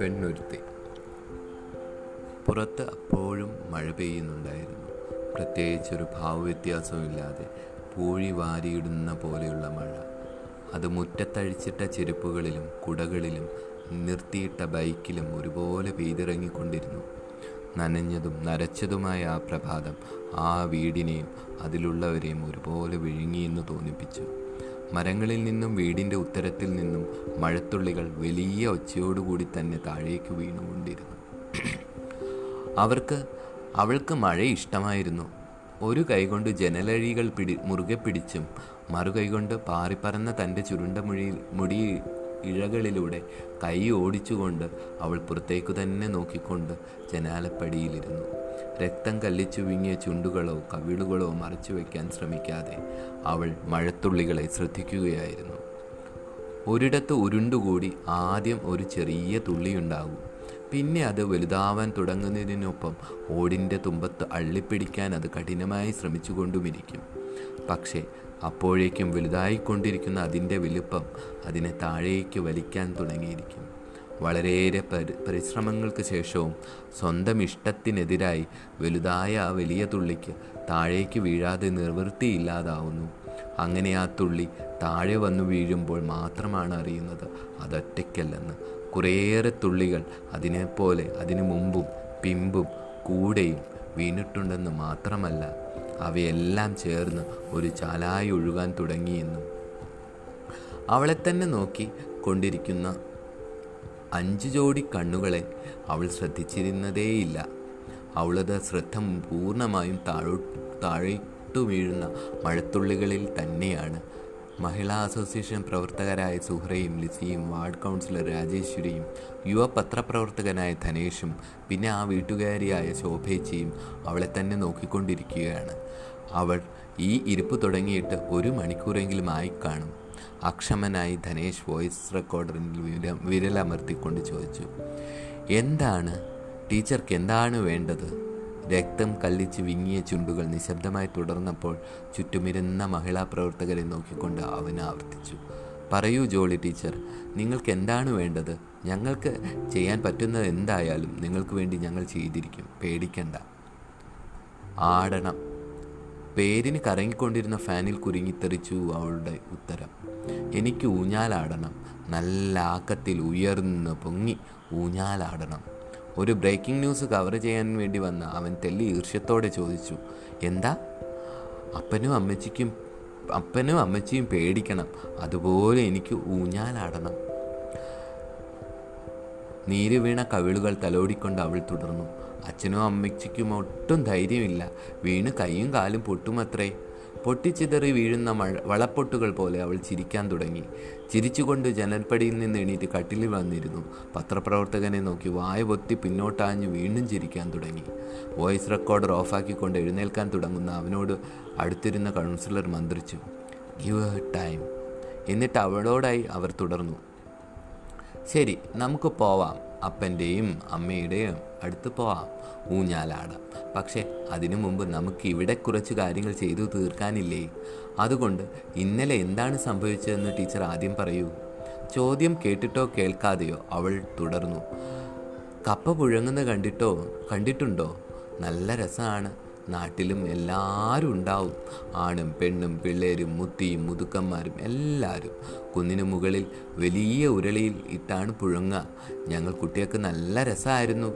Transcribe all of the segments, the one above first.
പെണ്ണൊരുത്തി. പുറത്ത് അപ്പോഴും മഴ പെയ്യുന്നുണ്ടായിരുന്നു. പ്രത്യേകിച്ചൊരു ഭാവവ്യത്യാസമില്ലാതെ പൂഴി വാരിയിടുന്ന പോലെയുള്ള മഴ. അത് മുറ്റത്തഴിച്ചിട്ട ചെരുപ്പുകളിലും കുടകളിലും നിർത്തിയിട്ട ബൈക്കിലും ഒരുപോലെ പെയ്തിറങ്ങിക്കൊണ്ടിരുന്നു. നനഞ്ഞതും നരച്ചതുമായ ആ പ്രഭാതം ആ വീടിനെയും അതിലുള്ളവരെയും ഒരുപോലെ വിഴുങ്ങിയെന്ന് തോന്നിപ്പിച്ചു. മരങ്ങളിൽ നിന്നും വീടിന്റെ ഉത്തരത്തിൽ നിന്നും മഴത്തുള്ളികൾ വലിയ ഒച്ചയോടുകൂടി തന്നെ താഴേക്ക് വീണുകൊണ്ടിരുന്നു. അവർക്ക് അവൾക്ക് മഴ ഇഷ്ടമായിരുന്നു. ഒരു കൈകൊണ്ട് ജനലഴികൾ പിടി മുറുകെ പിടിച്ചും മറുകൈകൊണ്ട് പാറിപ്പറന്ന തന്റെ ചുരുണ്ട മുഴി മുടി ഇഴകളിലൂടെ കൈ ഓടിച്ചുകൊണ്ട് അവൾ പുറത്തേക്കു തന്നെ നോക്കിക്കൊണ്ട് ജനാലപ്പടിയിലിരുന്നു. രക്തം കല്ലിച്ചു വിങ്ങിയ ചുണ്ടുകളോ കവിളുകളോ മറച്ചു വയ്ക്കാൻ ശ്രമിക്കാതെ അവൾ മഴത്തുള്ളികളെ ശ്രദ്ധിക്കുകയായിരുന്നു. ഒരിടത്ത് ഉരുണ്ടുകൂടി ആദ്യം ഒരു ചെറിയ തുള്ളിയുണ്ടാകും. പിന്നെ അത് വലുതാവാൻ തുടങ്ങുന്നതിനൊപ്പം ഓടിന്റെ തുമ്പത്ത് അള്ളിപ്പിടിക്കാൻ അത് കഠിനമായി ശ്രമിച്ചുകൊണ്ടുമിരിക്കും. പക്ഷേ അപ്പോഴേക്കും വലുതായിക്കൊണ്ടിരിക്കുന്ന അതിന്റെ വലുപ്പം അതിനെ താഴേക്ക് വലിക്കാൻ തുടങ്ങിയിരിക്കും. വളരെയേറെ പരി പരിശ്രമങ്ങൾക്ക് ശേഷവും സ്വന്തം ഇഷ്ടത്തിനെതിരായി വലുതായ ആ വലിയ തുള്ളിക്ക് താഴേക്ക് വീഴാതെ നിർവൃത്തിയില്ലാതാവുന്നു അങ്ങനെ ആ തുള്ളി താഴെ വന്നു വീഴുമ്പോൾ മാത്രമാണ് അറിയുന്നത് അതൊറ്റയ്ക്കല്ലെന്ന്. കുറേയേറെ തുള്ളികൾ അതിനെപ്പോലെ അതിനു മുമ്പും പിമ്പും കൂടെയും വീണിട്ടുണ്ടെന്ന് മാത്രമല്ല അവയെല്ലാം ചേർന്ന് ഒരു ചാലായി ഒഴുകാൻ തുടങ്ങിയെന്നും അവളെ തന്നെ നോക്കി കൊണ്ടിരിക്കുന്ന അഞ്ച് ജോഡി കണ്ണുകളെ അവൾ ശ്രദ്ധിച്ചിരുന്നതേയില്ല. അവളുടെ ശ്രദ്ധ പൂർണമായും താഴോ താഴേട്ടു വീഴുന്ന മഴത്തുള്ളികളിൽ തന്നെയാണ്. മഹിളാ അസോസിയേഷൻ പ്രവർത്തകരായ സുഹ്രയും ലിസിയും വാർഡ് കൗൺസിലർ രാജേശ്വരിയും യുവ പത്രപ്രവർത്തകനായ ധനേഷും പിന്നെ ആ വീട്ടുകാരിയായ ശോഭേച്ചിയും അവളെ തന്നെ നോക്കിക്കൊണ്ടിരിക്കുകയാണ്. അവൾ ഈ ഇരിപ്പ് തുടങ്ങിയിട്ട് ഒരു മണിക്കൂറെങ്കിലും ആയി കാണും അക്ഷമനായി ധനേഷ് വോയിസ് റെക്കോർഡറിൽ വിര വിരലമർത്തിക്കൊണ്ട് ചോദിച്ചു എന്താണ്? ടീച്ചർക്ക് എന്താണ് വേണ്ടത്? രക്തം കല്ലിച്ച് വിങ്ങിയ ചുണ്ടുകൾ നിശബ്ദമായി തുടർന്നപ്പോൾ ചുറ്റുമിരുന്ന മഹിളാ പ്രവർത്തകരെ നോക്കിക്കൊണ്ട് അവൻ ആവർത്തിച്ചു. പറയൂ ജോളി ടീച്ചർ നിങ്ങൾക്ക് എന്താണ് വേണ്ടത്? ഞങ്ങൾക്ക് ചെയ്യാൻ പറ്റുന്നത് എന്തായാലും നിങ്ങൾക്ക് വേണ്ടി ഞങ്ങൾ ചെയ്തിരിക്കും. പേടിക്കണ്ട. ആടണം. പേരിന് കറങ്ങിക്കൊണ്ടിരുന്ന ഫാനിൽ കുരുങ്ങിത്തെറിച്ചു അവളുടെ ഉത്തരം. എനിക്ക് ഊഞ്ഞാലാടണം. നല്ല ആക്കത്തിൽ ഉയർന്ന് പൊങ്ങി ഊഞ്ഞാലാടണം. ഒരു ബ്രേക്കിംഗ് ന്യൂസ് കവർ ചെയ്യാൻ വേണ്ടി വന്ന അവൻ തെല്ലി ഈർഷ്യത്തോടെ ചോദിച്ചു എന്താ? അപ്പനും അമ്മച്ചിക്കും അപ്പനും അമ്മച്ചിയും പേടിക്കണം. അതുപോലെ എനിക്ക് ഊഞ്ഞാലാടണം. നീര് വീണ കവിളുകൾ തലോടിക്കൊണ്ട് അവൾ തുടർന്നു. അച്ഛനും അമ്മച്ചിക്കും ഒട്ടും ധൈര്യമില്ല. വീണ് കൈയും കാലും പൊട്ടുമത്രേ. പൊട്ടിച്ചിതറി വീഴുന്ന മഴ വളപ്പൊട്ടുകൾ പോലെ അവൾ ചിരിക്കാൻ തുടങ്ങി. ചിരിച്ചുകൊണ്ട് ജനൽപ്പടിയിൽ നിന്ന് എണീറ്റ് കട്ടിലിൽ വന്നിരുന്നു. പത്രപ്രവർത്തകനെ നോക്കി വായ പൊത്തി പിന്നോട്ടാഞ്ഞ് വീണ്ടും ചിരിക്കാൻ തുടങ്ങി. വോയിസ് റെക്കോർഡർ ഓഫാക്കിക്കൊണ്ട് എഴുന്നേൽക്കാൻ തുടങ്ങുന്ന അവനോട് അടുത്തിരുന്ന കൗൺസിലർ മന്ത്രിച്ചു ഗിവ് ഹർ ടൈം എന്നിട്ട് അവളോടായി അവർ തുടർന്നു. ശരി നമുക്ക് പോവാം. അപ്പന്റെയും അമ്മയുടെയും അടുത്ത് പോവാം. ഊഞ്ഞാലാടാം. പക്ഷേ അതിനു മുമ്പ് നമുക്ക് ഇവിടെ കുറച്ച് കാര്യങ്ങൾ ചെയ്തു തീർക്കാനില്ലേ? അതുകൊണ്ട് ഇന്നലെ എന്താണ് സംഭവിച്ചതെന്ന് ടീച്ചർ ആദ്യം പറയൂ. ചോദ്യം കേട്ടിട്ടോ കേൾക്കാതെയോ അവൾ തുടർന്നു. കപ്പ പുഴങ്ങുന്ന കണ്ടിട്ടോ കണ്ടിട്ടുണ്ടോ? നല്ല രസമാണ്. നാട്ടിലും എല്ലാവരും ഉണ്ടാവും. ആണും പെണ്ണും പിള്ളേരും മുത്തിയും മുതുക്കന്മാരും എല്ലാവരും കുന്നിന് മുകളിൽ വലിയ ഉരളിയിൽ ഇട്ടാണ് പുഴുങ്ങ. ഞങ്ങൾ കുട്ടികൾക്ക് നല്ല രസമായിരുന്നു.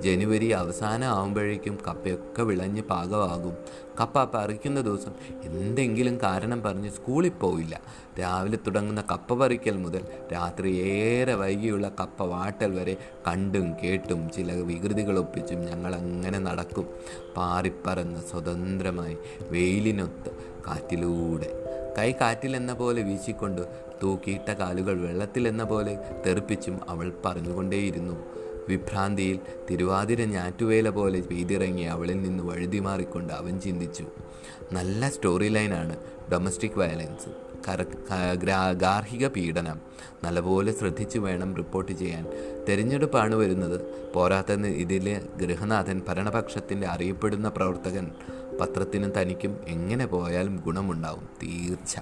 ജനുവരി അവസാനം ആകുമ്പോഴേക്കും കപ്പയൊക്കെ വിളഞ്ഞ് പാകമാകും. കപ്പ പറിക്കുന്ന ദിവസം എന്തെങ്കിലും കാരണം പറഞ്ഞ് സ്കൂളിൽ പോവില്ല. രാവിലെ തുടങ്ങുന്ന കപ്പ പറിക്കൽ മുതൽ രാത്രി ഏറെ വൈകിയുള്ള കപ്പ വാട്ടൽ വരെ കണ്ടും കേട്ടും ചില വികൃതികൾ ഒപ്പിച്ചും ഞങ്ങൾ അങ്ങനെ നടക്കും. പാറിപ്പറന്ന് സ്വതന്ത്രമായി വെയിലിനൊത്ത് കാറ്റിലൂടെ. കൈ കാറ്റിലെന്ന പോലെ വീശിക്കൊണ്ട് തൂക്കിയിട്ട കാലുകൾ വെള്ളത്തിലെന്ന പോലെ തെറിപ്പിച്ചും അവൾ പറഞ്ഞുകൊണ്ടേയിരുന്നു. വിഭ്രാന്തിയിൽ തിരുവാതിര ഞാറ്റുവേല പോലെ പെയ്തിറങ്ങി അവളിൽ നിന്ന് വഴുതി മാറിക്കൊണ്ട് അവൻ ചിന്തിച്ചു. നല്ല സ്റ്റോറി ലൈനാണ് ഡൊമസ്റ്റിക് വയലൻസ് ഗാർഹിക പീഡനം. നല്ലപോലെ ശ്രദ്ധിച്ചു വേണം റിപ്പോർട്ട് ചെയ്യാൻ. തെരഞ്ഞെടുപ്പാണ് വരുന്നത്. പോരാത്തതിന് ഇതിലെ ഗൃഹനാഥൻ ഭരണപക്ഷത്തിന്റെ അറിയപ്പെടുന്ന പ്രവർത്തകൻ പത്രത്തിനും തനിക്കും എങ്ങനെ പോയാലും ഗുണമുണ്ടാവും. തീർച്ച.